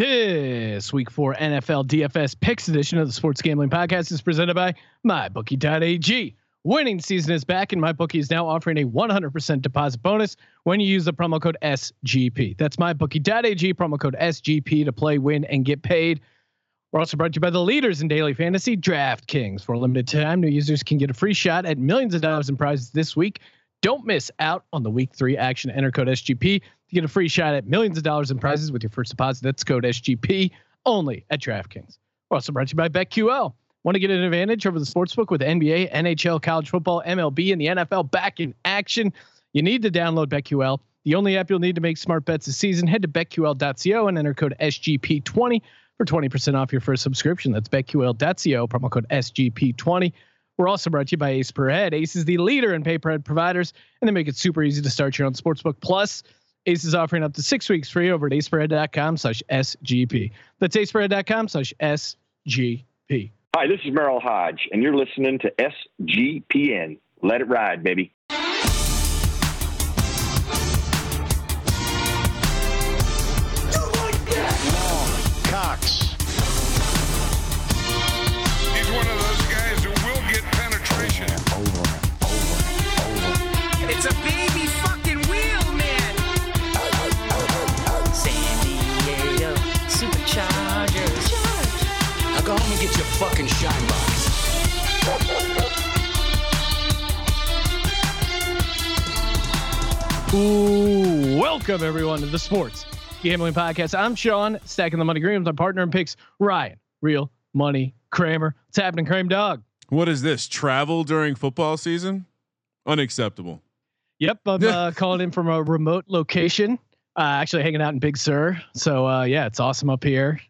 This week for NFL DFS picks edition of the Sports Gambling Podcast is presented by MyBookie.ag. Winning season is back, and MyBookie is now offering a 100% deposit bonus when you use the promo code SGP. That's MyBookie.ag promo code SGP to play, win, and get paid. We're also brought to you by the leaders in daily fantasy, DraftKings. For a limited time, new users can get a free shot at millions of dollars in prizes this week. Don't miss out on the week three action. Enter code SGP to get a free shot at millions of dollars in prizes with your first deposit. That's code SGP only at DraftKings. We're also brought to you by BetQL. Want to get an advantage over the sportsbook with NBA, NHL, college football, MLB, and the NFL back in action? You need to download BetQL. The only app you'll need to make smart bets this season. Head to betql.co and enter code SGP20 for 20% off your first subscription. That's betql.co, promo code SGP20. We're also brought to you by Ace Per Head. Ace is the leader in pay per head providers, and they make it super easy to start your own sportsbook. Plus, Ace is offering up to six weeks free over at aceperhead.com slash SGP. That's aceperhead.com slash SGP. Hi, this is Merril Hoge, and you're listening to SGPN. Let it ride, baby. Welcome everyone to the Sports Gambling Podcast. I'm Sean, stacking the money green with my partner in picks, Ryan. Real money Kramer. What's happening, Kramer Dog? What is this? Travel during football season? Unacceptable. Yep, I'm uh, calling in from a remote location. Uh, actually, hanging out in Big Sur. So uh, yeah, it's awesome up here,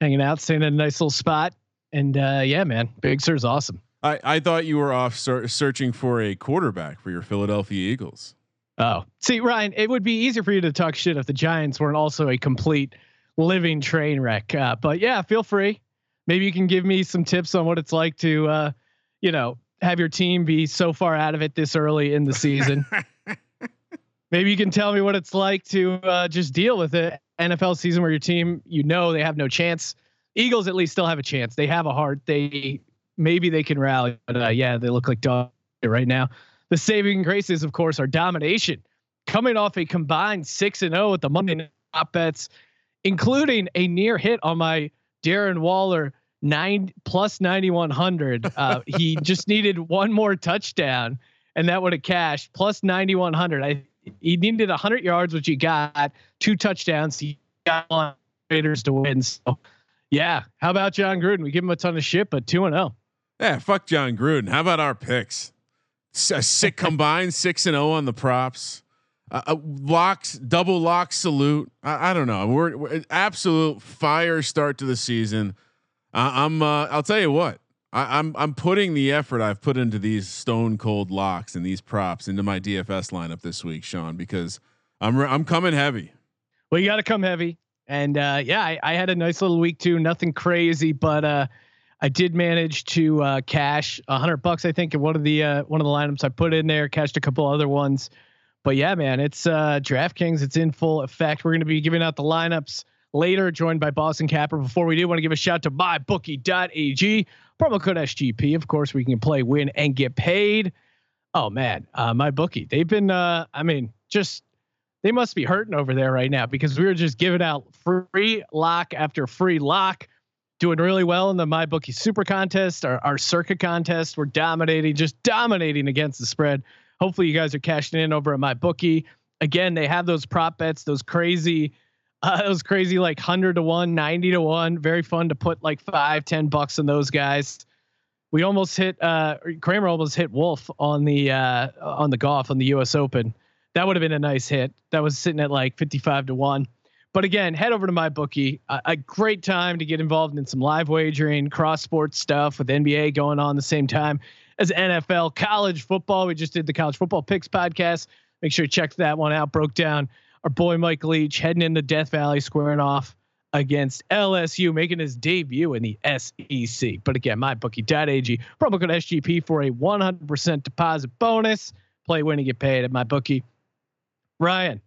hanging out, staying in a nice little spot. And uh, yeah, man, Big Sur's awesome. I, I thought you were off ser- searching for a quarterback for your Philadelphia Eagles. Oh, see, Ryan, it would be easier for you to talk shit if the Giants weren't also a complete living train wreck. Uh, but yeah, feel free. Maybe you can give me some tips on what it's like to, uh, you know, have your team be so far out of it this early in the season. Maybe you can tell me what it's like to uh, just deal with it. NFL season where your team, you know, they have no chance. Eagles at least still have a chance. They have a heart. They maybe they can rally, but uh, yeah, they look like dog right now. The saving graces, of course, are domination. Coming off a combined six and zero at the Monday night top bets, including a near hit on my Darren Waller nine plus ninety one hundred. Uh, he just needed one more touchdown, and that would have cashed plus ninety one hundred. I he needed hundred yards, which he got two touchdowns. He got on Raiders to win. So yeah, how about Jon Gruden? We give him a ton of shit, but two and zero. Yeah, fuck Jon Gruden. How about our picks? Sick combined six and zero on the props. Uh, locks, double lock salute. I, I don't know. We're, we're absolute fire start to the season. I'm. Uh, I'll tell you what. I, I'm. I'm putting the effort I've put into these stone cold locks and these props into my DFS lineup this week, Sean, because I'm. re- I'm coming heavy. Well, you got to come heavy. And uh, yeah, I, I had a nice little week too. Nothing crazy, but uh, I did manage to uh, cash a hundred bucks, I think, in one of the uh, one of the lineups I put in there. Cashed a couple other ones, but yeah, man, it's uh, DraftKings. It's in full effect. We're going to be giving out the lineups later, joined by Boston Capper. Before we do, want to give a shout to mybookie.ag promo code SGP. Of course, we can play, win, and get paid. Oh man, uh, my bookie. They've been. Uh, I mean, just they must be hurting over there right now because we were just giving out free lock after free lock, doing really well in the my bookie super contest, our, our circuit contest. We're dominating, just dominating against the spread. Hopefully, you guys are cashing in over at my bookie. Again, they have those prop bets, those crazy, uh, those crazy like hundred to one, 90 to one. Very fun to put like five, ten bucks on those guys. We almost hit uh, Kramer almost hit Wolff on the uh, on the golf on the U.S. Open. That would have been a nice hit. That was sitting at like 55 to one. But again, head over to my bookie. A, a great time to get involved in some live wagering, cross sports stuff with NBA going on the same time as NFL, college football. We just did the college football picks podcast. Make sure you check that one out. Broke down our boy Mike Leach heading into Death Valley, squaring off against LSU, making his debut in the SEC. But again, mybookie.ag promo code SGP for a 100% deposit bonus. Play, win, and get paid at my bookie. Ryan,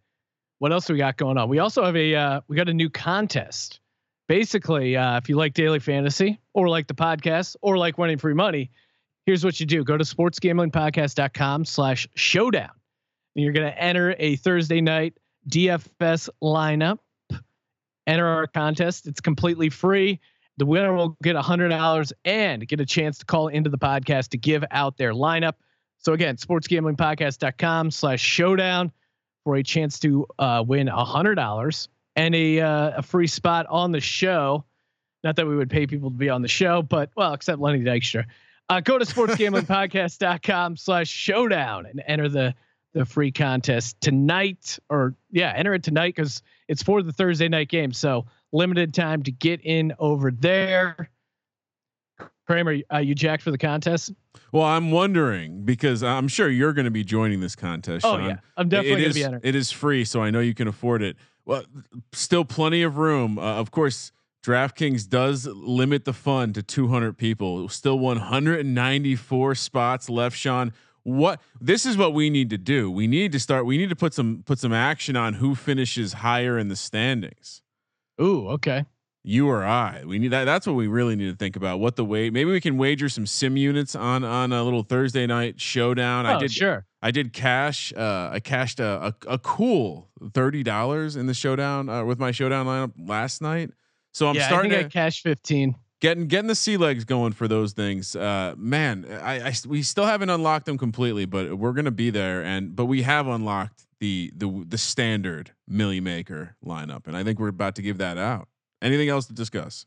what else do we got going on? We also have a uh, we got a new contest basically, uh, if you like daily fantasy or like the podcast or like winning free money, here's what you do: go to sportsgamblingpodcast.com slash showdown, and you're going to enter a Thursday night DFS lineup. Enter our contest; it's completely free. The winner will get a hundred dollars and get a chance to call into the podcast to give out their lineup. So again, sportsgamblingpodcast.com slash showdown for a chance to uh, win a hundred dollars and a uh, a free spot on the show. Not that we would pay people to be on the show, but well, except Lenny Dykstra. Uh, go to sportsgamblingpodcast.com slash showdown and enter the the free contest tonight or yeah, enter it tonight because it's for the Thursday night game. So limited time to get in over there. Kramer, are you jacked for the contest? Well, I'm wondering because I'm sure you're going to be joining this contest. Oh Sean. yeah, I'm definitely gonna be entered. It is free, so I know you can afford it. Well, still plenty of room. Uh, of course, DraftKings does limit the fund to 200 people. Still 194 spots left, Sean. What this is what we need to do. We need to start. We need to put some put some action on who finishes higher in the standings. Ooh, okay. You or I. We need that. That's what we really need to think about. What the weight? Maybe we can wager some sim units on on a little Thursday night showdown. I Oh, did sure. I did cash. Uh, I cashed a, a, a cool thirty dollars in the showdown uh, with my showdown lineup last night. So I'm yeah, starting I to I cash 15. getting getting the sea legs going for those things. Uh, man, I, I we still haven't unlocked them completely, but we're gonna be there. And but we have unlocked the the the standard Milly Maker lineup, and I think we're about to give that out. Anything else to discuss?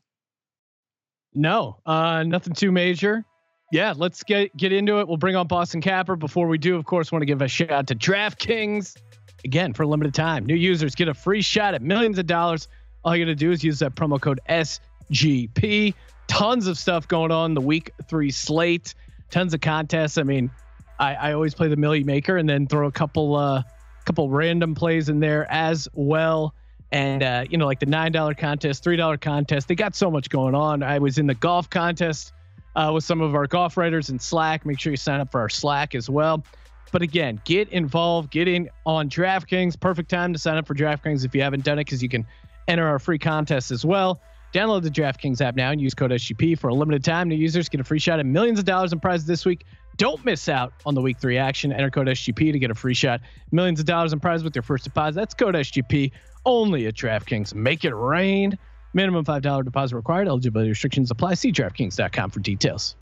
No, uh, nothing too major. Yeah, let's get get into it. We'll bring on Boston Capper. Before we do, of course, want to give a shout out to DraftKings again for a limited time. New users get a free shot at millions of dollars. All you got to do is use that promo code SGP. Tons of stuff going on the week three slate. Tons of contests. I mean, I, I always play the Milly Maker and then throw a couple uh couple random plays in there as well. And uh, you know, like the nine dollar contest, three dollar contest. They got so much going on. I was in the golf contest uh, with some of our golf writers in Slack. Make sure you sign up for our Slack as well. But again, get involved, get in on DraftKings. Perfect time to sign up for DraftKings if you haven't done it, because you can enter our free contest as well. Download the DraftKings app now and use code SGP for a limited time. New users get a free shot at millions of dollars in prizes this week. Don't miss out on the week three action. Enter code SGP to get a free shot. Millions of dollars in prizes with your first deposit. That's code SGP only at DraftKings. Make it rain. Minimum $5 deposit required. Eligibility restrictions apply. See DraftKings.com for details.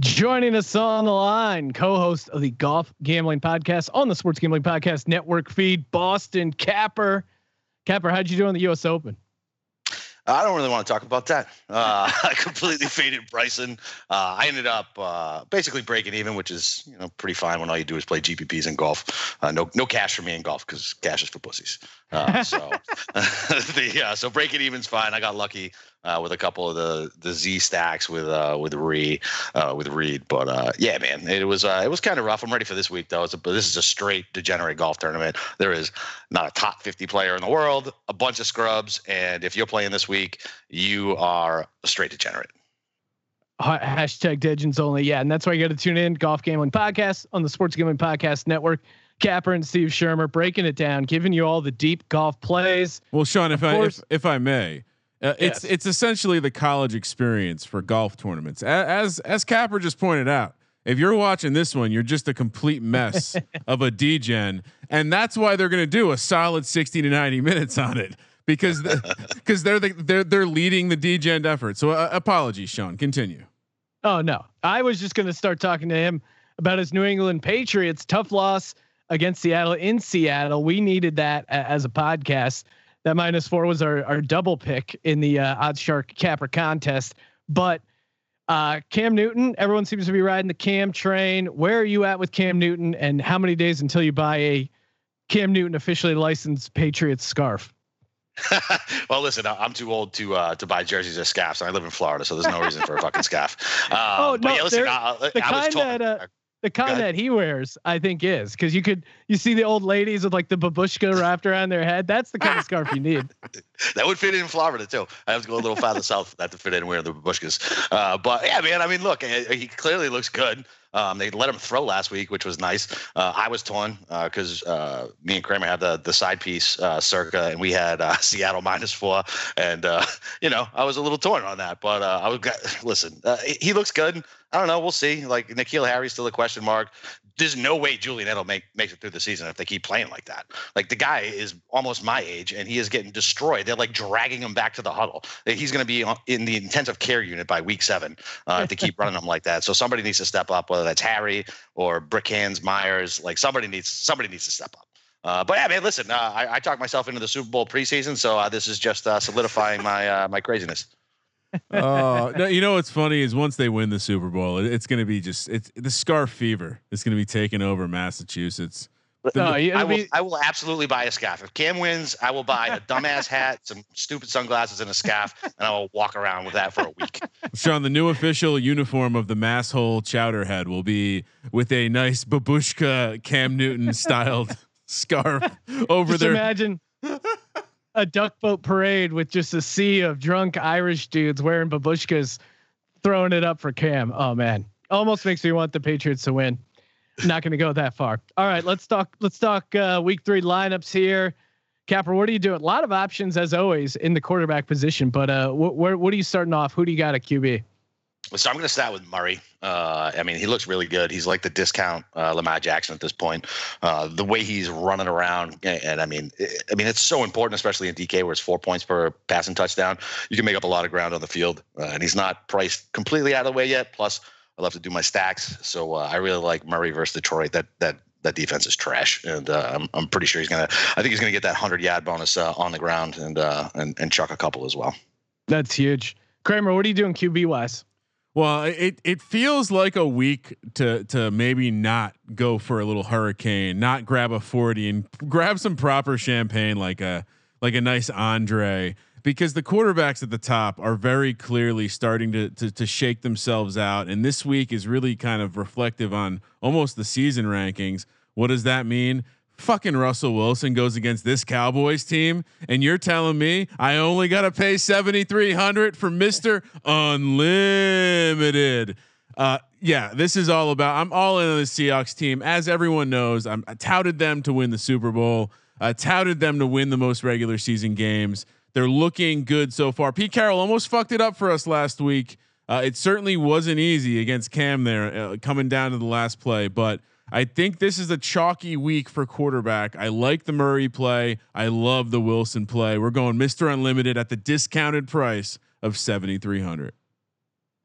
Joining us on the line, co-host of the Golf Gambling Podcast on the Sports Gambling Podcast Network feed, Boston Capper. Capper, how'd you do on the U.S. Open? I don't really want to talk about that. Uh, I completely faded Bryson. Uh, I ended up uh, basically breaking even, which is you know pretty fine when all you do is play GPPs in golf. Uh, no no cash for me in golf because cash is for pussies. Uh, so the uh, so breaking even's fine. I got lucky uh, with a couple of the the Z stacks with uh, with Reed uh, with Reed, but uh, yeah, man, it was uh, it was kind of rough. I'm ready for this week though. It's a, but this is a straight degenerate golf tournament. There is not a top 50 player in the world, a bunch of scrubs, and if you're playing this week, you are a straight degenerate. Hashtag Degens only. Yeah, and that's why you got to tune in. Golf Gambling Podcast on the Sports Gambling Podcast Network. Capper and Steve Shermer breaking it down, giving you all the deep golf plays. Well, Sean, if Of I if, if I may, uh, it's Yes. it's essentially the college experience for golf tournaments. As as Capper just pointed out, if you're watching this one, you're just a complete mess of a degen, and that's why they're going to do a solid 60 to 90 minutes on it because because they're the, they're they're leading the degen effort. So uh, apologies, Sean. Continue. Oh no, I was just going to start talking to him about his New England Patriots tough loss against Seattle in Seattle. We needed that as a podcast. That minus four was our, our double pick in the uh, Odds Shark Capper contest. But uh, Cam Newton, everyone seems to be riding the Cam train. Where are you at with Cam Newton, and how many days until you buy a Cam Newton officially licensed Patriots scarf? well, listen, I- I'm too old to uh, to buy jerseys or scarves. and I live in Florida, so there's no reason for a fucking scarf. Um, Oh, but no, yeah, listen, I, I the was kind told, that, uh, The kind that he wears, I think, is because you could you see the old ladies with like the babushka wrapped around their head. That's the kind of scarf you need. that would fit in Florida too. I have to go a little farther south that to fit in wearing the babushkas. Uh, but yeah, man, I mean, look, he he clearly looks good. Um, they let him throw last week, which was nice. Uh, I was torn because uh, me and Kramer had the the side piece uh, circa, and we had uh, Seattle minus four, and uh, you know I was a little torn on that. But uh, I was listen, uh, he looks good. I don't know. We'll see. Like N'Keal Harry's still a question mark. There's no way Julian Edelman make makes it through the season if they keep playing like that. Like the guy is almost my age and he is getting destroyed. They're like dragging him back to the huddle. He's going to be in the intensive care unit by week seven uh, to keep running him like that. So somebody needs to step up, whether that's Harry or Brick Hands Meyers. Like somebody needs somebody needs to step up. Uh, but yeah, man, listen, uh, I, I talked myself into the Super Bowl preseason, so uh, this is just uh, solidifying my uh, my craziness. Oh no! You know what's funny is once they win the Super Bowl, it, it's going to be just it's the scarf fever. It's going to be taking over Massachusetts. No, I it'll be- I will absolutely buy a scarf. If Cam wins, I will buy a dumbass hat, some stupid sunglasses, and a scarf, and I will walk around with that for a week. Sean, the new official uniform of the masshole chowderhead will be with a nice babushka Cam Newton styled scarf over there. Just their. imagine a duck boat parade with just a sea of drunk Irish dudes wearing babushkas, throwing it up for Cam. Oh man, almost makes me want the Patriots to win. Not going to go that far. All right, let's talk. Let's talk uh, week three lineups here. Capper, what are you doing? A lot of options as always in the quarterback position, but uh, wh- what are you starting off? Who do you got at QB? So I'm going to start with Murray. Uh, I mean, he looks really good. He's like the discount uh, Lamar Jackson at this point. Uh, the way he's running around, and, and I mean, it, I mean, it's so important, especially in DK, where it's four points per passing touchdown. You can make up a lot of ground on the field, uh, and he's not priced completely out of the way yet. Plus, I love to do my stacks, so uh, I really like Murray versus Detroit. That that that defense is trash, and uh, I'm I'm pretty sure he's gonna. I think he's gonna get that hundred yard bonus uh, on the ground and uh, and and chuck a couple as well. That's huge. Kramer, what are you doing QB wise? Well, it it feels like a week to to maybe not go for a little hurricane, not grab a forty and grab some proper champagne like a like a nice Andre, because the quarterbacks at the top are very clearly starting to to, to shake themselves out, and this week is really kind of reflective on almost the season rankings. What does that mean? Fucking Russell Wilson goes against this Cowboys team, and you're telling me I only got to pay seventy three hundred for Mister Unlimited. Uh, yeah, this is all about. I'm all in on the Seahawks team, as everyone knows. I'm, I touted them to win the Super Bowl. I touted them to win the most regular season games. They're looking good so far. Pete Carroll almost fucked it up for us last week. Uh, it certainly wasn't easy against Cam there, uh, coming down to the last play, but. I think this is a chalky week for quarterback. I like the Murray play. I love the Wilson play. We're going Mr. Unlimited at the discounted price of 7,300.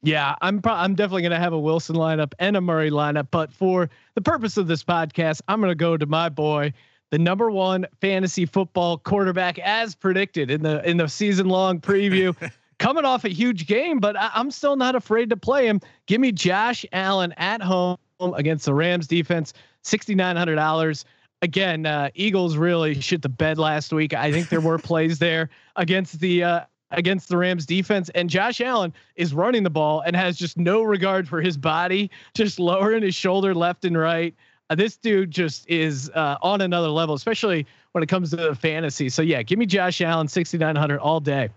Yeah, I'm pro- I'm definitely going to have a Wilson lineup and a Murray lineup, but for the purpose of this podcast, I'm going to go to my boy, the number one fantasy football quarterback as predicted in the in the season long preview. Coming off a huge game, but I, I'm still not afraid to play him. Give me Josh Allen at home against the Rams defense, sixty nine hundred dollars. Again, uh, Eagles really shit the bed last week. I think there were plays there against the uh, against the Rams defense, and Josh Allen is running the ball and has just no regard for his body, just lowering his shoulder left and right. Uh, this dude just is uh, on another level, especially when it comes to the fantasy. So yeah, give me Josh Allen sixty nine hundred all day.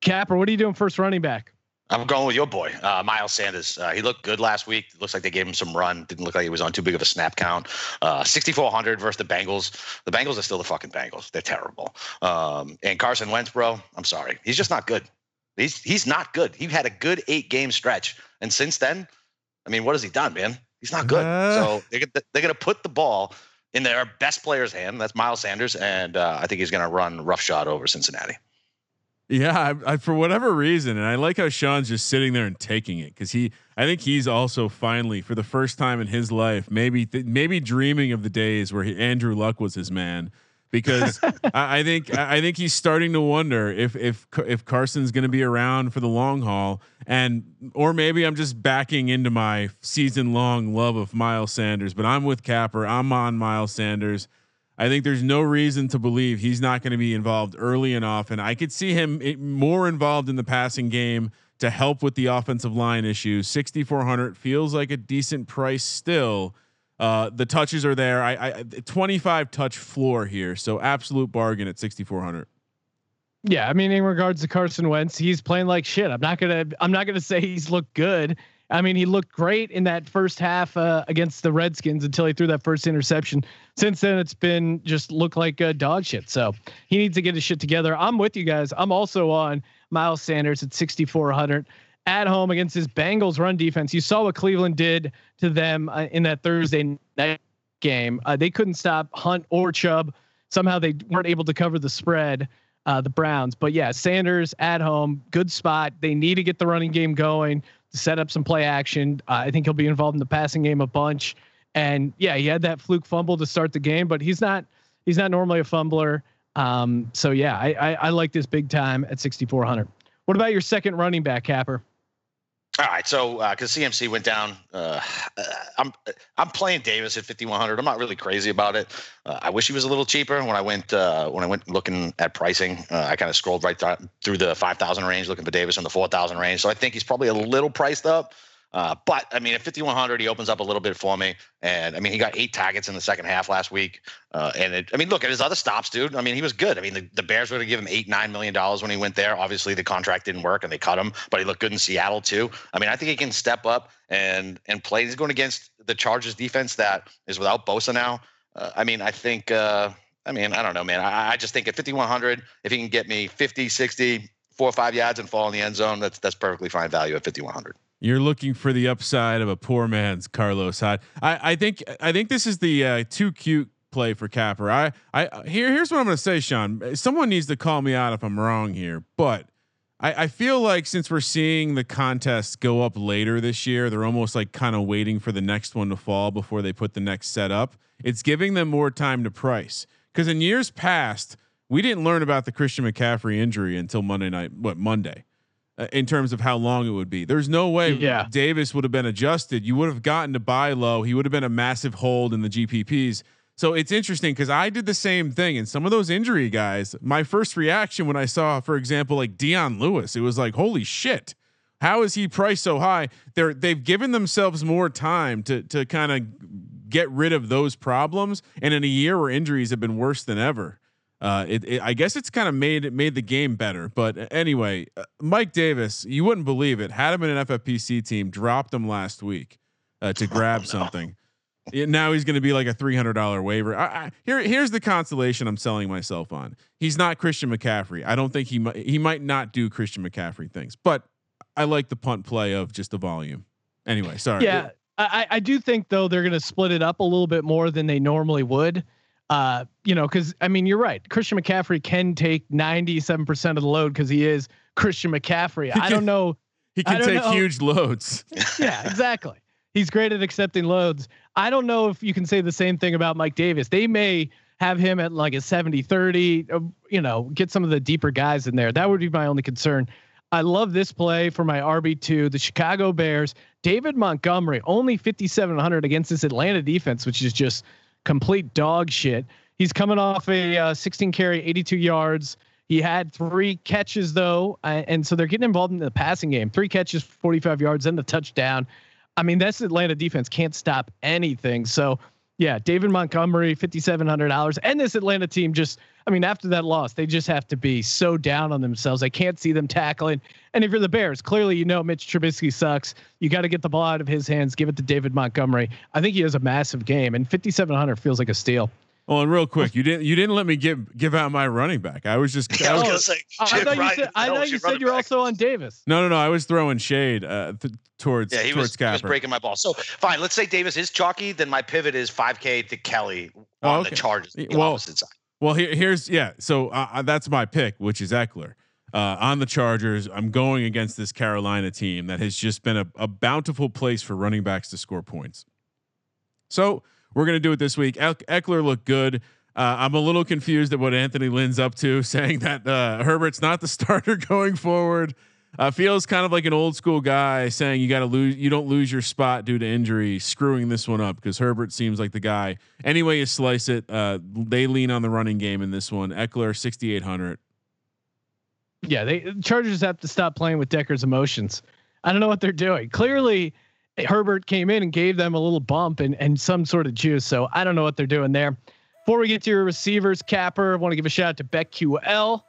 Capper, what are you doing first running back? I'm going with your boy, uh, Miles Sanders. Uh, he looked good last week. Looks like they gave him some run. Didn't look like he was on too big of a snap count. Uh, 6,400 versus the Bengals. The Bengals are still the fucking Bengals. They're terrible. Um, and Carson Wentz, bro, I'm sorry. He's just not good. He's he's not good. He had a good eight game stretch, and since then, I mean, what has he done, man? He's not good. Uh. So they're gonna- they're going to put the ball in their best player's hand. That's Miles Sanders, and uh, I think he's going to run roughshod over Cincinnati. Yeah, I, I, for whatever reason, and I like how Sean's just sitting there and taking it because he, I think he's also finally, for the first time in his life, maybe th- maybe dreaming of the days where he, Andrew Luck was his man. Because I, I think I think he's starting to wonder if if if Carson's going to be around for the long haul, and or maybe I'm just backing into my season long love of Miles Sanders. But I'm with Capper. I'm on Miles Sanders. I think there's no reason to believe he's not going to be involved early and often. I could see him more involved in the passing game to help with the offensive line issues. 6,400 feels like a decent price still. Uh, the touches are there. I, I 25 touch floor here, so absolute bargain at 6400. Yeah, I mean, in regards to Carson Wentz, he's playing like shit. I'm not gonna, I'm not gonna say he's looked good. I mean, he looked great in that first half uh, against the Redskins until he threw that first interception. Since then, it's been just look like uh, dog shit. So he needs to get his shit together. I'm with you guys. I'm also on Miles Sanders at 6,400 at home against his Bengals run defense. You saw what Cleveland did to them uh, in that Thursday night game. Uh, they couldn't stop Hunt or Chubb. Somehow they weren't able to cover the spread. Uh, the Browns, but yeah, Sanders at home, good spot. They need to get the running game going set up some play action. Uh, I think he'll be involved in the passing game a bunch. And yeah, he had that fluke fumble to start the game, but he's not he's not normally a fumbler. Um, so yeah, I, I, I like this big time at 6,400. What about your second running back, Capper? All right, so because uh, CMC went down, uh, I'm I'm playing Davis at 5100. I'm not really crazy about it. Uh, I wish he was a little cheaper. When I went uh, when I went looking at pricing, uh, I kind of scrolled right th- through the 5000 range, looking for Davis in the 4000 range. So I think he's probably a little priced up. Uh, but I mean, at 5100, he opens up a little bit for me. And I mean, he got eight targets in the second half last week. Uh, and it, I mean, look at his other stops, dude. I mean, he was good. I mean, the, the Bears were going to give him eight, nine million dollars when he went there. Obviously, the contract didn't work and they cut him, but he looked good in Seattle too. I mean, I think he can step up and and play. He's going against the Chargers defense that is without Bosa now. Uh, I mean, I think. Uh, I mean, I don't know, man. I, I just think at 5100, if he can get me 50, 60, four or five yards and fall in the end zone, that's that's perfectly fine value at 5100. You're looking for the upside of a poor man's Carlos Hyde. I, I think I think this is the uh, too cute play for Capper. I I here here's what I'm going to say, Sean. Someone needs to call me out if I'm wrong here, but I, I feel like since we're seeing the contests go up later this year, they're almost like kind of waiting for the next one to fall before they put the next set up. It's giving them more time to price because in years past we didn't learn about the Christian McCaffrey injury until Monday night. What Monday? Uh, in terms of how long it would be. There's no way yeah. Davis would have been adjusted. You would have gotten to buy low. He would have been a massive hold in the GPPs. So it's interesting because I did the same thing. And some of those injury guys, my first reaction when I saw, for example, like Dion Lewis, it was like, holy shit. How is he priced so high? They're they've given themselves more time to to kind of get rid of those problems. And in a year where injuries have been worse than ever, uh, it, it, I guess it's kind of made it made the game better. But anyway, uh, Mike Davis, you wouldn't believe it, had him in an FFPC team, dropped him last week uh, to grab oh, no. something. now he's going to be like a three hundred dollar waiver. I, I, here, here's the consolation I'm selling myself on. He's not Christian McCaffrey. I don't think he might he might not do Christian McCaffrey things, but I like the punt play of just the volume. Anyway, sorry. Yeah, I, I do think though they're going to split it up a little bit more than they normally would. Uh, you know, because I mean, you're right. Christian McCaffrey can take 97% of the load because he is Christian McCaffrey. Can, I don't know. He can take know. huge loads. yeah, exactly. He's great at accepting loads. I don't know if you can say the same thing about Mike Davis. They may have him at like a 70 30, uh, you know, get some of the deeper guys in there. That would be my only concern. I love this play for my RB2, the Chicago Bears. David Montgomery, only 5,700 against this Atlanta defense, which is just complete dog shit. He's coming off a uh, 16 carry, 82 yards. He had three catches though, and so they're getting involved in the passing game. Three catches, 45 yards, and the touchdown. I mean, that's Atlanta defense can't stop anything. So yeah, David Montgomery, $5,700. And this Atlanta team just, I mean, after that loss, they just have to be so down on themselves. I can't see them tackling. And if you're the Bears, clearly you know Mitch Trubisky sucks. You got to get the ball out of his hands, give it to David Montgomery. I think he has a massive game, and 5,700 feels like a steal. Well, and real quick, you didn't you didn't let me give give out my running back. I was just. I was gonna say. I thought you said, I thought you said you're also on Davis. No, no, no. I was throwing shade uh, th- towards. Yeah, he towards was, he was breaking my ball. So fine, let's say Davis is chalky. Then my pivot is 5K to Kelly on oh, okay. the Chargers, the well, opposite side. Well, here, here's yeah. So uh, uh, that's my pick, which is Ekeler Uh, on the Chargers, I'm going against this Carolina team that has just been a, a bountiful place for running backs to score points. So we're gonna do it this week. Ekeler looked good. Uh, I'm a little confused at what Anthony Lynn's up to, saying that uh, Herbert's not the starter going forward. Uh, feels kind of like an old school guy saying you got to lose, you don't lose your spot due to injury, screwing this one up because Herbert seems like the guy. Anyway, you slice it, uh, they lean on the running game in this one. Ekeler 6,800. Yeah, they Chargers have to stop playing with Decker's emotions. I don't know what they're doing. Clearly, Herbert came in and gave them a little bump and and some sort of juice. So I don't know what they're doing there. Before we get to your receivers, Capper, I want to give a shout out to BetQL.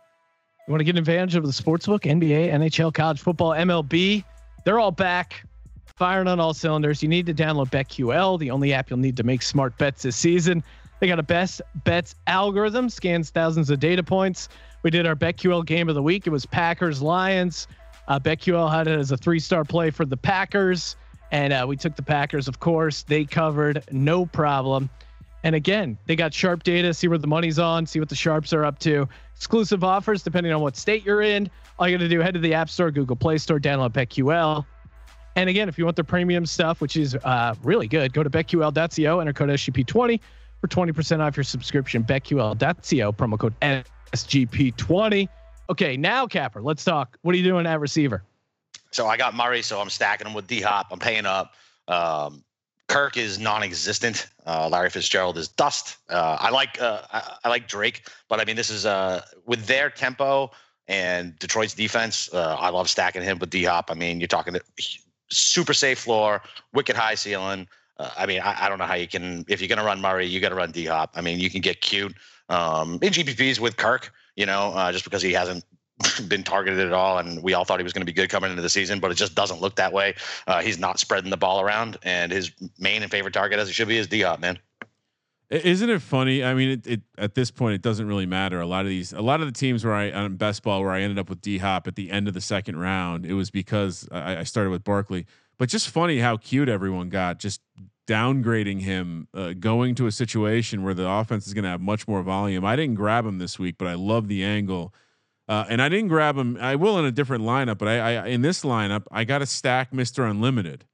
You want to get an advantage of the sportsbook, NBA, NHL, college football, MLB. They're all back, firing on all cylinders. You need to download BetQL, the only app you'll need to make smart bets this season. They got a best bets algorithm, scans thousands of data points. We did our BetQL game of the week. It was Packers Lions. Uh, BetQL had it as a three star play for the Packers. And uh, we took the Packers, of course. They covered no problem. And again, they got sharp data, see where the money's on, see what the sharps are up to. Exclusive offers depending on what state you're in. All you got to do, head to the App Store, Google Play Store, download BetQL. And again, if you want the premium stuff, which is uh, really good, go to betql.co, enter code SGP20 for 20% off your subscription. BetQL.co, promo code SGP20. Okay, now Capper, let's talk. What are you doing at receiver? So I got Murray, so I'm stacking him with D Hop. I'm paying up. Um, Kirk is non-existent. Uh, Larry Fitzgerald is dust. Uh, I like uh, I, I, like Drake, but I mean this is uh, with their tempo and Detroit's defense. Uh, I love stacking him with D Hop. I mean you're talking super safe floor, wicked high ceiling. Uh, I mean I, I, don't know how you can if you're gonna run Murray, you got to run D Hop. I mean you can get cute um, in GPPs with Kirk. You know just because he hasn't been targeted at all, and we all thought he was going to be good coming into the season, but it just doesn't look that way. Uh, he's not spreading the ball around, and his main and favorite target, as it should be, is D Hop, man. Isn't it funny? I mean, it, it, at this point it doesn't really matter. A lot of these, a lot of the teams where I on best ball where I ended up with D Hop at the end of the second round, it was because I, I started with Barkley. But just funny how cute everyone got, just downgrading him, uh, going to a situation where the offense is going to have much more volume. I didn't grab him this week, but I love the angle uh, and I didn't grab him. I will in a different lineup, but I, I in this lineup I got to stack Mister Unlimited.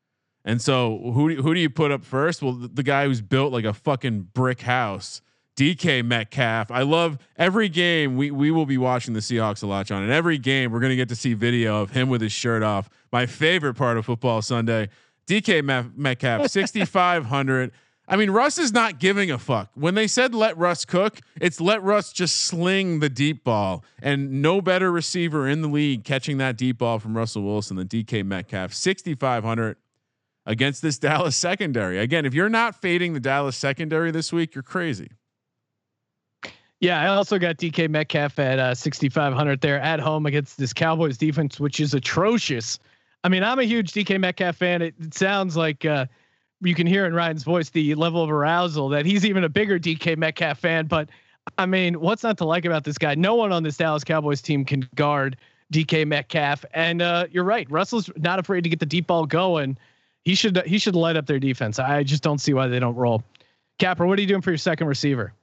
And so who who do you put up first? Well, the, the guy who's built like a fucking brick house, DK Metcalf. I love every game. We we will be watching the Seahawks a lot, John. And every game we're gonna get to see video of him with his shirt off. My favorite part of football Sunday. DK Metcalf, sixty five hundred. I mean, Russ is not giving a fuck. When they said let Russ cook, it's let Russ just sling the deep ball. And no better receiver in the league catching that deep ball from Russell Wilson than DK Metcalf. 6,500 against this Dallas secondary. Again, if you're not fading the Dallas secondary this week, you're crazy. Yeah, I also got DK Metcalf at uh, 6,500 there at home against this Cowboys defense, which is atrocious. I mean, I'm a huge DK Metcalf fan. It, it sounds like, uh, you can hear in Ryan's voice the level of arousal that he's even a bigger DK Metcalf fan. But I mean, what's not to like about this guy? No one on this Dallas Cowboys team can guard DK Metcalf. And uh, you're right, Russell's not afraid to get the deep ball going. He should he should light up their defense. I just don't see why they don't roll. Capper, what are you doing for your second receiver?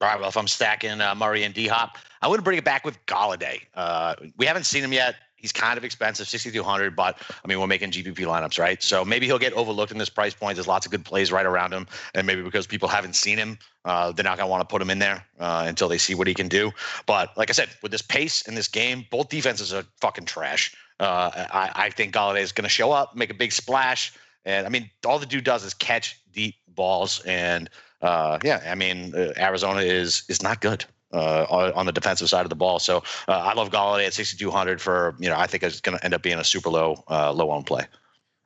All right. Well, if I'm stacking uh, Murray and D Hop, I wouldn't bring it back with Golladay. Uh, we haven't seen him yet. He's kind of expensive, 6,200, but I mean, we're making GPP lineups, right? So maybe he'll get overlooked in this price point. There's lots of good plays right around him. And maybe because people haven't seen him, uh, they're not going to want to put him in there uh, until they see what he can do. But like I said, with this pace in this game, both defenses are fucking trash. Uh, I, I think Golladay is going to show up, make a big splash. And I mean, all the dude does is catch deep balls. And uh, yeah, I mean, uh, Arizona is is not good uh, on the defensive side of the ball. So uh, I love Golladay at 6,200 for, you know, I think it's going to end up being a super low, uh, low on play.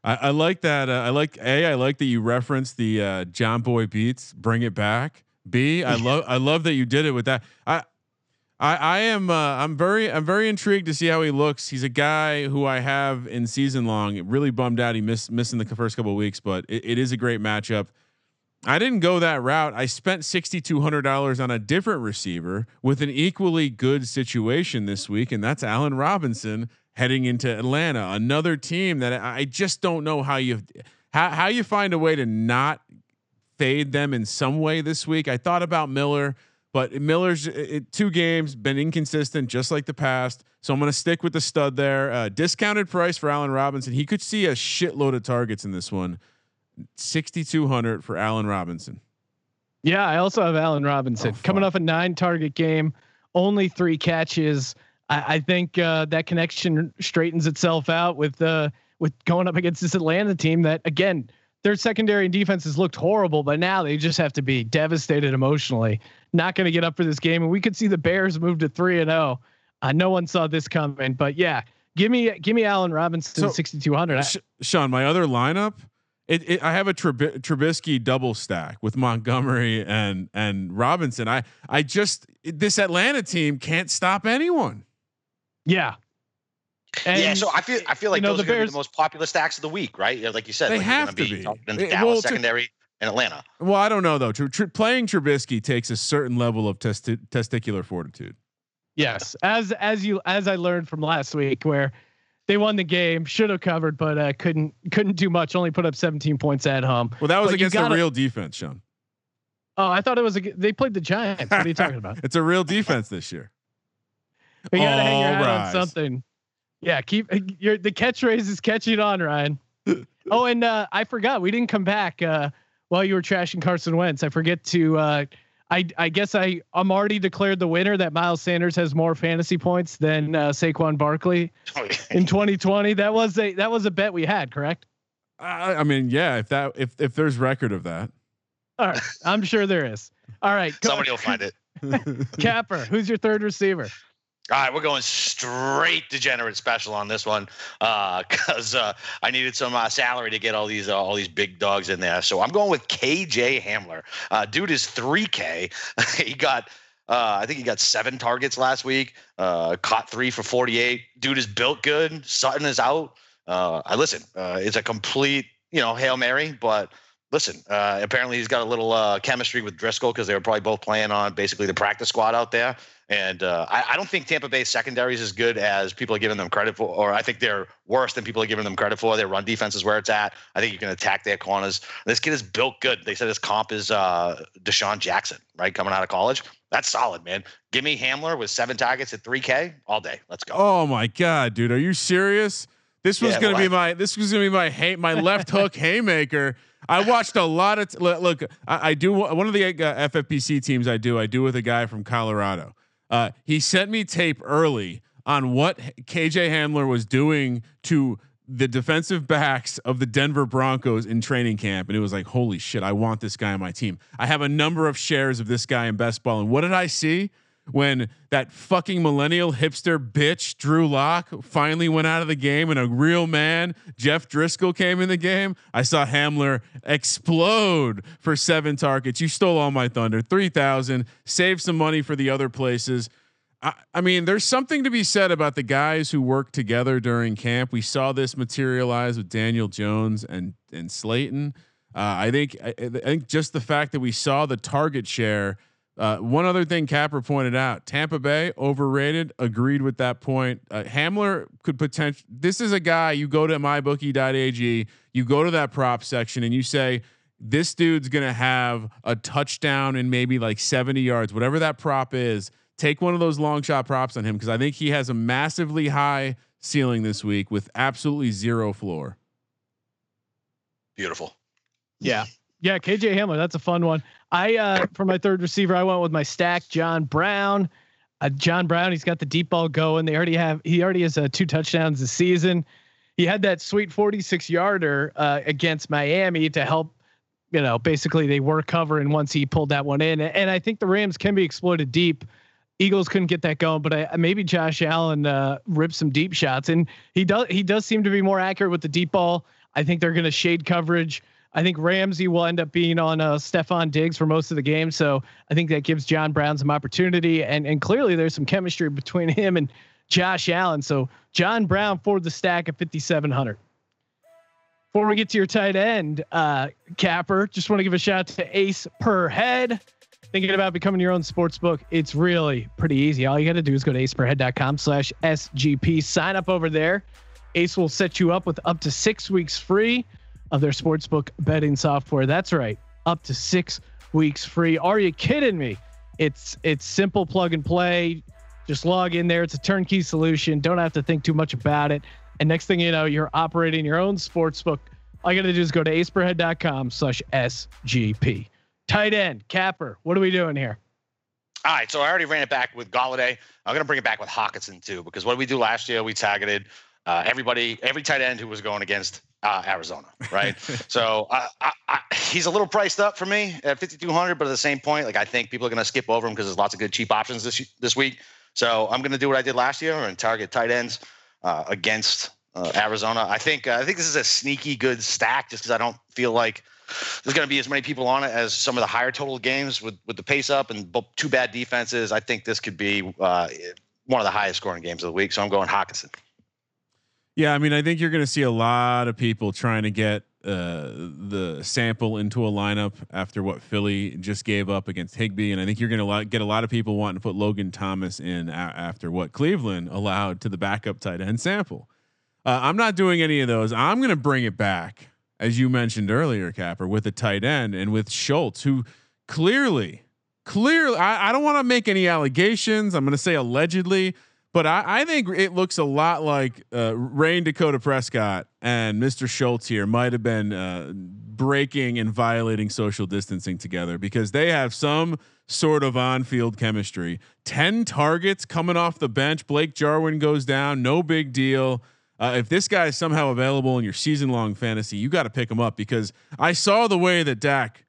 I, I like that. Uh, I like a. I like that you referenced the uh, John Boy beats. Bring it back. B. I love. I love that you did it with that. I. I, I am. Uh, I'm very. I'm very intrigued to see how he looks. He's a guy who I have in season long. Really bummed out. He missed missing the first couple weeks, but it, it is a great matchup. I didn't go that route. I spent $6,200 on a different receiver with an equally good situation this week, and that's Allen Robinson heading into Atlanta, another team that I just don't know how you how how you find a way to not fade them in some way this week. I thought about Miller, but Miller's it, two games been inconsistent, just like the past. So I'm going to stick with the stud there. Uh, discounted price for Allen Robinson. He could see a shitload of targets in this one. 6,200 for Allen Robinson. Yeah, I also have Allen Robinson oh, coming off a nine target game, only three catches. I, I think uh, that connection straightens itself out with uh, with going up against this Atlanta team that again their secondary and defenses looked horrible, but now they just have to be devastated emotionally. Not going to get up for this game, and we could see the Bears move to three and zero. Oh. Uh, no one saw this coming, but yeah, give me give me Allen Robinson so, sixty two hundred. Sean, my other lineup it, it, I have a Trub- Trubisky double stack with Montgomery and and Robinson. I I just this Atlanta team can't stop anyone. Yeah. And, yeah, so I feel I feel like you know, those the are gonna be Bears- the most popular stacks of the week, right? Like you said, They like you're have gonna to be. talking Eh, to Dallas well, secondary and Atlanta. Well, I don't know though. Tr- tr- playing Trubisky takes a certain level of testi- testicular fortitude. Yes, as as you as I learned from last week, where they won the game, should have covered, but uh, couldn't couldn't do much. Only put up 17 points at home. Well, that was But against a gotta- real defense, Sean. Oh, I thought it was a, they played the Giants. What are you talking about? It's a real defense this year. You gotta hang your All hat rise. on something. Yeah, keep your the catchphrase is catching on, Ryan. oh, and uh, I forgot we didn't come back uh, while you were trashing Carson Wentz. I forget to. I I guess I I'm already declared the winner that Miles Sanders has more fantasy points than uh, Saquon Barkley in 2020. That was a that was a bet we had, correct? I, I mean, yeah. If that if if there's record of that, All right, I'm sure there is. All right, Somebody will find it. Capper, who's your third receiver? All right, we're going straight degenerate special on this one because uh, I needed some uh, salary to get all these uh, all these big dogs in there. So I'm going with KJ Hamler. Uh, dude is 3K. he got. Uh, I think he got seven targets last week. Uh, caught three for 48. Dude is built good. Sutton is out. Uh, I listen. Uh, it's a complete, you know, hail mary. But listen, uh, apparently he's got a little uh, chemistry with Driskel because they were probably both playing on basically the practice squad out there. And uh, I, I don't think Tampa Bay secondary is as good as people are giving them credit for, or I think they're worse than people are giving them credit for. Their run defense is where it's at. I think you can attack their corners. This kid is built good. They said his comp is uh, DeSean Jackson, right, coming out of college. That's solid, man. Give me Hamler with seven targets at 3K all day. Let's go. oh my god, dude, are you serious? This was Yeah, gonna well, be I- my this was gonna be my hay, my left hook haymaker. I watched a lot of t- look. I, I do one of the uh, FFPC teams. I do. I do with a guy from Colorado. Uh, he sent me tape early on what KJ Hamler was doing to the defensive backs of the Denver Broncos in training camp, and it was like, holy shit, I want this guy on my team. I have a number of shares of this guy in best ball, and what did I see? When that fucking millennial hipster bitch Drew Lock finally went out of the game and a real man Jeff Driskel came in the game, I saw Hamler explode for seven targets. You stole all my thunder, three thousand. Save some money for the other places. I, I mean, there's something to be said about the guys who work together during camp. We saw this materialize with Daniel Jones and and Slayton. Uh, I think I, I think just the fact that we saw the target share. Uh, one other thing Capper pointed out: Tampa Bay overrated. Agreed with that point. Uh, Hamler could potential. This is a guy you go to mybookie.ag, you go to that prop section, and you say this dude's gonna have a touchdown and maybe like 70 yards, whatever that prop is. Take one of those long shot props on him because I think he has a massively high ceiling this week with absolutely zero floor. Beautiful. Yeah. Yeah, KJ Hamler, that's a fun one. I uh for my third receiver, I went with my stack, John Brown. Uh, John Brown, he's got the deep ball going. They already have he already has uh, two touchdowns this season. He had that sweet 46 yarder uh, against Miami to help, you know, basically they were covering once he pulled that one in. And I think the Rams can be exploited deep. Eagles couldn't get that going, but I, maybe Josh Allen uh, ripped some deep shots, and he does. He does seem to be more accurate with the deep ball. I think they're going to shade coverage. I think Ramsey will end up being on uh, Stefon Diggs for most of the game, so I think that gives John Brown some opportunity, and and clearly there's some chemistry between him and Josh Allen. So John Brown for the stack at 5700. Before we get to your tight end, uh, Capper, just want to give a shout out to Ace per head thinking about becoming your own sports book, it's really pretty easy. All you got to do is go to aceperhead.com slash SGP. Sign up over there. Ace will set you up with up to six weeks free of their sportsbook betting software. That's right. Up to six weeks free. Are you kidding me? It's it's simple plug and play. Just log in there. It's a turnkey solution. Don't have to think too much about it. And next thing you know, you're operating your own sportsbook. All you got to do is go to aceperhead.com slash SGP. Tight end, Capper. What are we doing here? All right, so I already ran it back with Golladay. I'm going to bring it back with Hockenson too, because what did we do last year? We targeted uh, everybody, every tight end who was going against uh, Arizona, right? so I, I, I, he's a little priced up for me at 5,200, but at the same point, like I think people are going to skip over him because there's lots of good cheap options this this week. So I'm going to do what I did last year and target tight ends uh, against uh, Arizona. I think uh, I think this is a sneaky good stack just because I don't feel like there's going to be as many people on it as some of the higher total games with with the pace up and two bad defenses. I think this could be uh, one of the highest scoring games of the week. So I'm going Hockenson. Yeah, I mean, I think you're going to see a lot of people trying to get uh, the sample into a lineup after what Philly just gave up against Higbee, and I think you're going to get a lot of people wanting to put Logan Thomas in a- after what Cleveland allowed to the backup tight end sample. Uh, I'm not doing any of those. I'm going to bring it back, as you mentioned earlier, Capper, with the tight end and with Schultz, who clearly, clearly, I, I don't want to make any allegations. I'm going to say allegedly, but I, I think it looks a lot like uh, Rayne Dakota Prescott and Mr. Schultz here might have been uh, breaking and violating social distancing together because they have some sort of on-field chemistry. Ten targets coming off the bench. Blake Jarwin goes down. No big deal. Uh, if this guy is somehow available in your season-long fantasy, you got to pick him up because I saw the way that Dak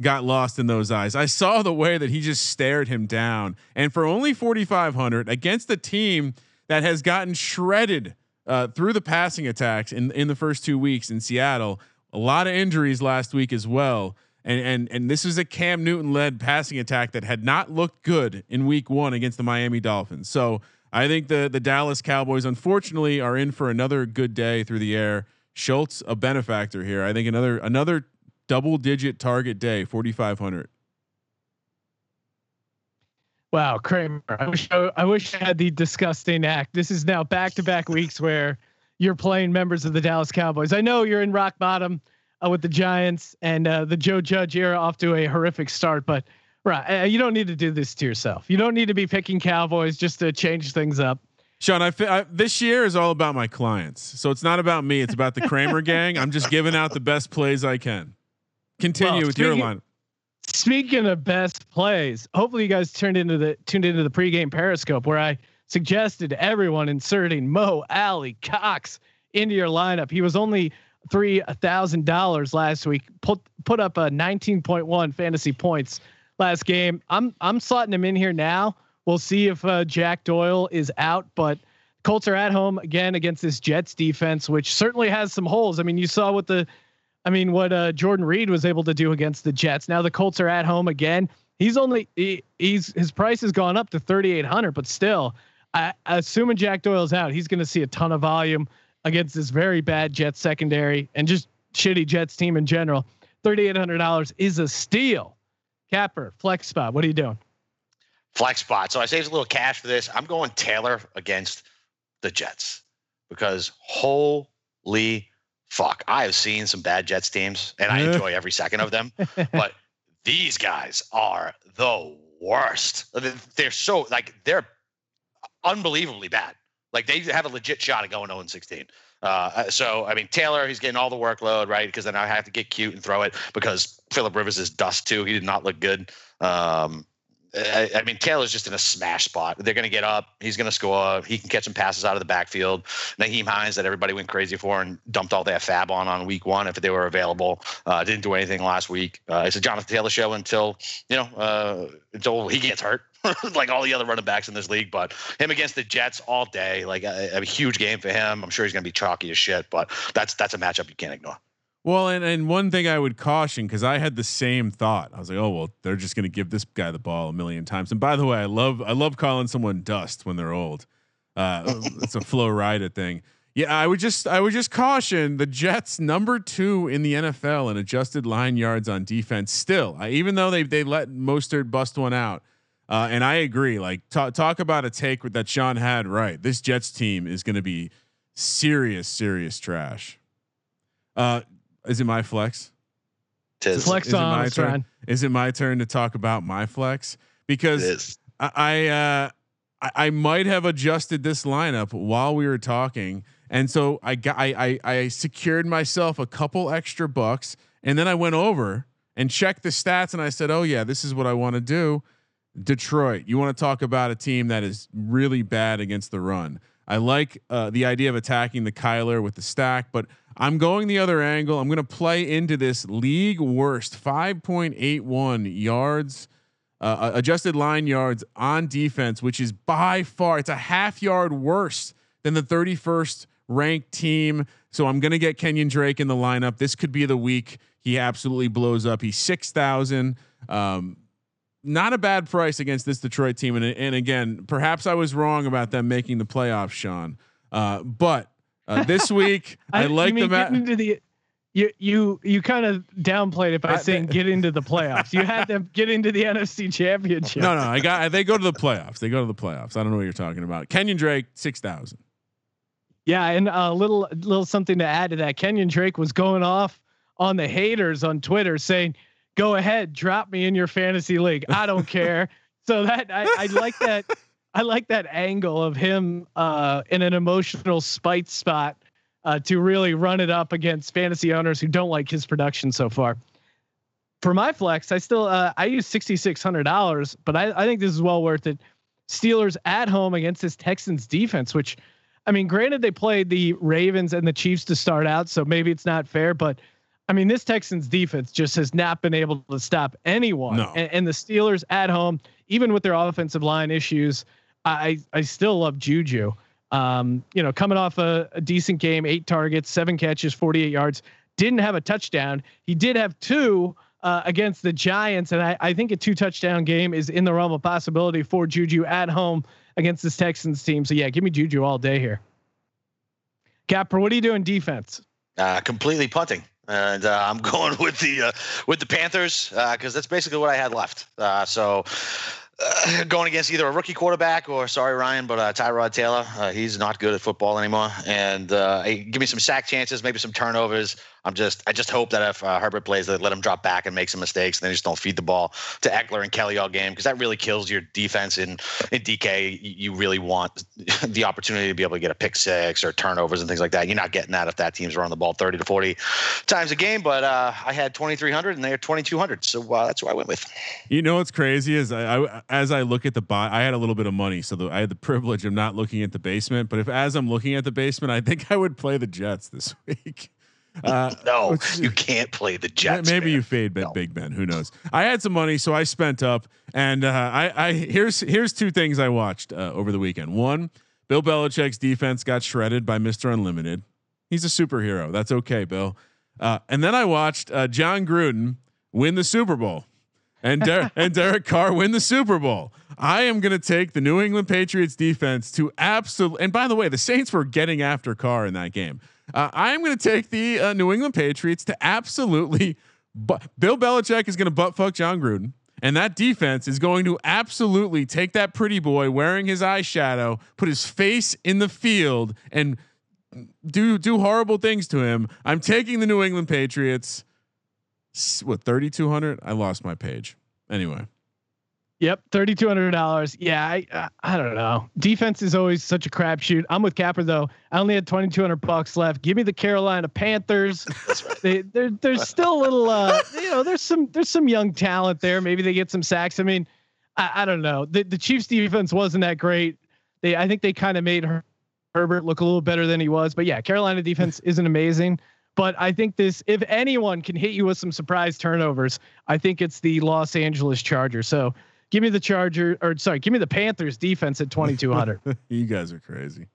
got lost in those eyes. I saw the way that he just stared him down, and for only 4,500 against a team that has gotten shredded uh, through the passing attacks in in the first two weeks in Seattle, a lot of injuries last week as well. And and and this is a Cam Newton led passing attack that had not looked good in week one against the Miami Dolphins. So I think the the Dallas Cowboys unfortunately are in for another good day through the air. Schultz a benefactor here. I think another another double digit target day 4500. Wow, Kramer. I wish I, I wish I had the disgusting act. This is now back to back weeks where you're playing members of the Dallas Cowboys. I know you're in rock bottom uh, with the Giants and uh, the Joe Judge era off to a horrific start, but right, uh, you don't need to do this to yourself. You don't need to be picking Cowboys just to change things up. Sean, I, fi- I this year is all about my clients, so it's not about me. It's about the Kramer gang. I'm just giving out the best plays I can. Continue Well, with your line. Speaking of best plays, hopefully you guys turned into the tuned into the pregame Periscope where I suggested everyone inserting Mo Alie-Cox into your lineup. He was only three thousand dollars last week. Put put up a nineteen point one fantasy points last game. I'm I'm slotting him in here now. We'll see if uh, Jack Doyle is out, but Colts are at home again against this Jets defense, which certainly has some holes. I mean, you saw what the I mean, what uh, Jordan Reed was able to do against the Jets. Now the Colts are at home again. He's only he, he's his price has gone up to 3,800, but still, I, assuming Jack Doyle's out, he's going to see a ton of volume against this very bad Jets secondary and just shitty Jets team in general. $3,800 is a steal. Capper flex spot. What are you doing? flex spot. So I saved a little cash for this. I'm going Taylor against the Jets because holy fuck, I have seen some bad Jets teams and I enjoy every second of them. but these guys are the worst. They're so like they're unbelievably bad. Like they have a legit shot at going 0 and 16. Uh, so I mean Taylor, he's getting all the workload, right? Because then I have to get cute and throw it because Philip Rivers is dust too. He did not look good. Um, I, I mean, Taylor's just in a smash spot. They're going to get up. He's going to score. He can catch some passes out of the backfield. Nyheim Hines, that everybody went crazy for and dumped all their FAAB on on week one if they were available. Uh, didn't do anything last week. Uh, it's a Jonathan Taylor show until you know uh, until he gets hurt, like all the other running backs in this league. But him against the Jets all day, like a, a huge game for him. I'm sure he's going to be chalky as shit. But that's that's a matchup you can't ignore. Well, and, and one thing I would caution because I had the same thought. I was like, oh well, they're just going to give this guy the ball a million times. And by the way, I love I love calling someone dust when they're old. Uh, it's a flow rider thing. Yeah, I would just I would just caution the Jets number two in the NFL in adjusted line yards on defense. Still, I, even though they they let Mostert bust one out, uh, and I agree. Like talk talk about a take that Sean had. Right, this Jets team is going to be serious serious trash. Uh, is it my flex? Tis. Flex is it on my turn? Ryan. Is it my turn to talk about my flex? Because. I I, uh, I I might have adjusted this lineup while we were talking, and so I got I, I I secured myself a couple extra bucks, and then I went over and checked the stats, and I said, oh yeah, this is what I want to do. Detroit, you want to talk about a team that is really bad against the run. I like uh, the idea of attacking the Kyler with the stack, but I'm going the other angle. I'm going to play into this league worst 5.81 yards, uh, adjusted line yards on defense, which is by far it's a half yard worse than the 31st ranked team. So I'm going to get Kenyan Drake in the lineup. This could be the week he absolutely blows up. He's 6,000. Um, not a bad price against this Detroit team. And, and again, perhaps I was wrong about them making the playoffs, Sean. Uh, but uh, this week, I, you like the ma- into the. You you you kind of downplayed it by I- saying get into the playoffs. You had them get into the NFC Championship. No, no, I got. They go to the playoffs. They go to the playoffs. I don't know what you're talking about. Kenyan Drake, six thousand. Yeah, and a little little something to add to that. Kenyan Drake was going off on the haters on Twitter saying, "Go ahead, drop me in your fantasy league. I don't care." So that I, I like that. I like that angle of him uh, in an emotional spite spot uh, to really run it up against fantasy owners who don't like his production so far. For my flex, I still uh, I use sixty six hundred dollars, but I, I think this is well worth it. Steelers at home against this Texans defense, which I mean, granted they played the Ravens and the Chiefs to start out, so maybe it's not fair, but I mean, this Texans defense just has not been able to stop anyone. No. And, and the Steelers at home, even with their offensive line issues, I I still love Juju. Um, you know, coming off a, a decent game, eight targets, seven catches, 48 yards, didn't have a touchdown. He did have two uh, against the Giants, and I, I think a two touchdown game is in the realm of possibility for Juju at home against this Texans team. So yeah, give me Juju all day here. Capper, what are you doing defense? Uh, completely punting, and uh, I'm going with the uh, with the Panthers because that's basically what I had left. Uh, so. Uh, going against either a rookie quarterback or sorry Ryan, but uh, Tyrod Taylor, uh, he's not good at football anymore. And uh, give me some sack chances, maybe some turnovers. I'm just, I just hope that if uh, Herbert plays, they let him drop back and make some mistakes, and then just don't feed the ball to Ekeler and Kelley all game because that really kills your defense. In in DK, you really want the opportunity to be able to get a pick six or turnovers and things like that. You're not getting that if that team's running the ball 30 to 40 times a game. But uh, I had 2,300 and they're 2,200, so uh, that's what I went with. You know what's crazy is I, I as I look at the buy, I had a little bit of money, so the, I had the privilege of not looking at the basement. But if as I'm looking at the basement, I think I would play the Jets this week. Uh, No, which- you can't play the Jets. Maybe man. you fade No. Big Ben. Who knows? I had some money, so I spent up, and uh, I, I here's here's two things I watched uh, over the weekend. One, Bill Belichick's defense got shredded by Mister Unlimited. He's a superhero. That's okay, Bill. Uh, and then I watched uh, Jon Gruden win the Super Bowl, and Der- and Derek Carr win the Super Bowl. I am going to take the New England Patriots defense to absolute. And by the way, the Saints were getting after Carr in that game. Uh, I am going to take the uh, New England Patriots to absolutely. But Bill Belichick is going to butt fuck Jon Gruden, and that defense is going to absolutely take that pretty boy wearing his eyeshadow, put his face in the field, and do do horrible things to him. I'm taking the New England Patriots. What thirty two hundred? I lost my page. Anyway, Yep, thirty two hundred dollars. Yeah, I uh, I don't know. Defense is always such a crapshoot. I'm with Capper though. I only had twenty two hundred bucks left. Give me the Carolina Panthers. They there there's still a little uh you know there's some there's some young talent there. Maybe they get some sacks. I mean, I, I don't know. The the Chiefs defense wasn't that great. They I think they kind of made Her- Herbert look a little better than he was. But yeah, Carolina defense isn't amazing. But I think this, if anyone can hit you with some surprise turnovers, I think it's the Los Angeles Chargers. So give me the Charger, or sorry, give me the Panthers defense at 2200. you guys are crazy.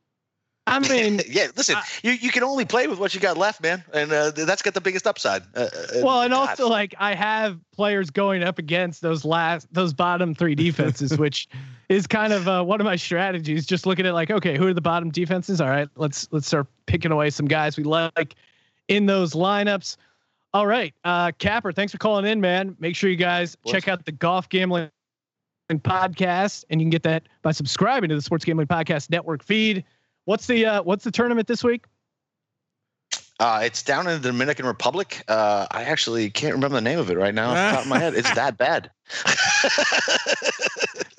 I mean, yeah, listen, I- you, you can only play with what you got left, man, and uh, that's got the biggest upside. Uh, uh, well, and God. also like I have players going up against those last, those bottom three defenses, which is kind of uh, one of my strategies. Just looking at like, okay, who are the bottom defenses? All right, let's let's start picking away some guys we like in those lineups. All right, uh, Capper, thanks for calling in, man. Make sure you guys check out the golf gambling podcast, and you can get that by subscribing to the Sports Gambling Podcast Network feed. What's the uh, what's the tournament this week? Uh, it's down in the Dominican Republic. Uh, I actually can't remember the name of it right now off the top of my head. It's that bad.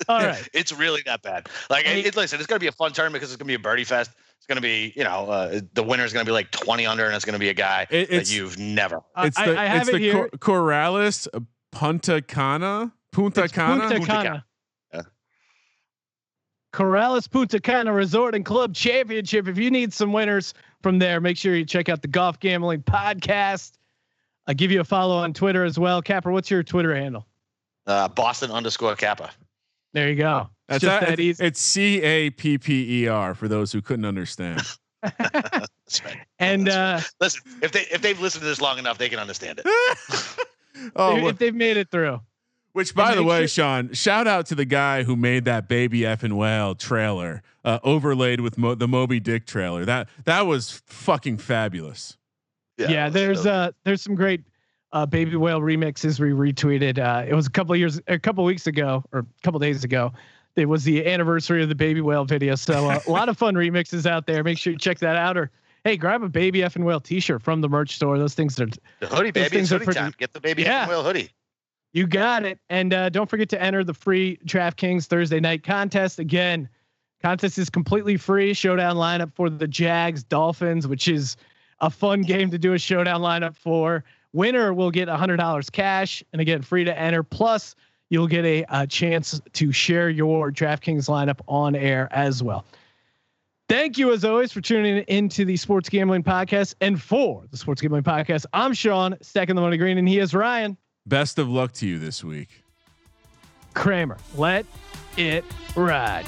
All right. It's really that bad. Like, Hey- it, listen, it's going to be a fun tournament because it's going to be a birdie fest. It's going to be, you know, uh, the winner's going to be like 20 under, and it's going to be a guy It- that you've never. I- It's I, the I have it's it the here. Cor- Corales Punta Cana Punta It's Cana. Punta Punta Cana. Cana. Yeah. Corales Punta Cana Resort and Club Championship. If you need some winners from there, make sure you check out the Golf Gambling Podcast. I give you a follow on Twitter as well. Capper, what's your Twitter handle? Uh, Boston underscore Capper. There you go. It's That's just a- that easy. It's C A P P E R for those who couldn't understand. That's right. and uh, Listen, if they if they've listened to this long enough, they can understand it. oh, if, if they've made it through, which by the way, sure- Sean, shout out to the guy who made that baby effing whale trailer uh, overlaid with Mo- the Moby Dick trailer. That that was fucking fabulous. yeah, there's uh there's some great uh baby whale remixes we retweeted. Uh it was a couple of years a couple of weeks ago or a couple of days ago. It was the anniversary of the baby whale video. So uh, a lot of fun remixes out there. Make sure you check that out or hey, grab a baby effing whale t-shirt from the merch store. Those things are the hoodie, baby. It's things are hoodie pretty- time. Get the baby Yeah. yeah. whale hoodie. You got it. And uh, don't forget to enter the free DraftKings Thursday night contest. Again, contest is completely free. Showdown lineup for the Jags Dolphins, which is a fun game to do a showdown lineup for. Winner will get $100 cash. And again, free to enter. Plus, you'll get a, a chance to share your DraftKings lineup on air as well. Thank you, as always, for tuning into the Sports Gambling Podcast. And for the Sports Gambling Podcast, I'm Sean, stacking the money green, and he is Ryan. Best of luck to you this week. Kramer. Let it ride.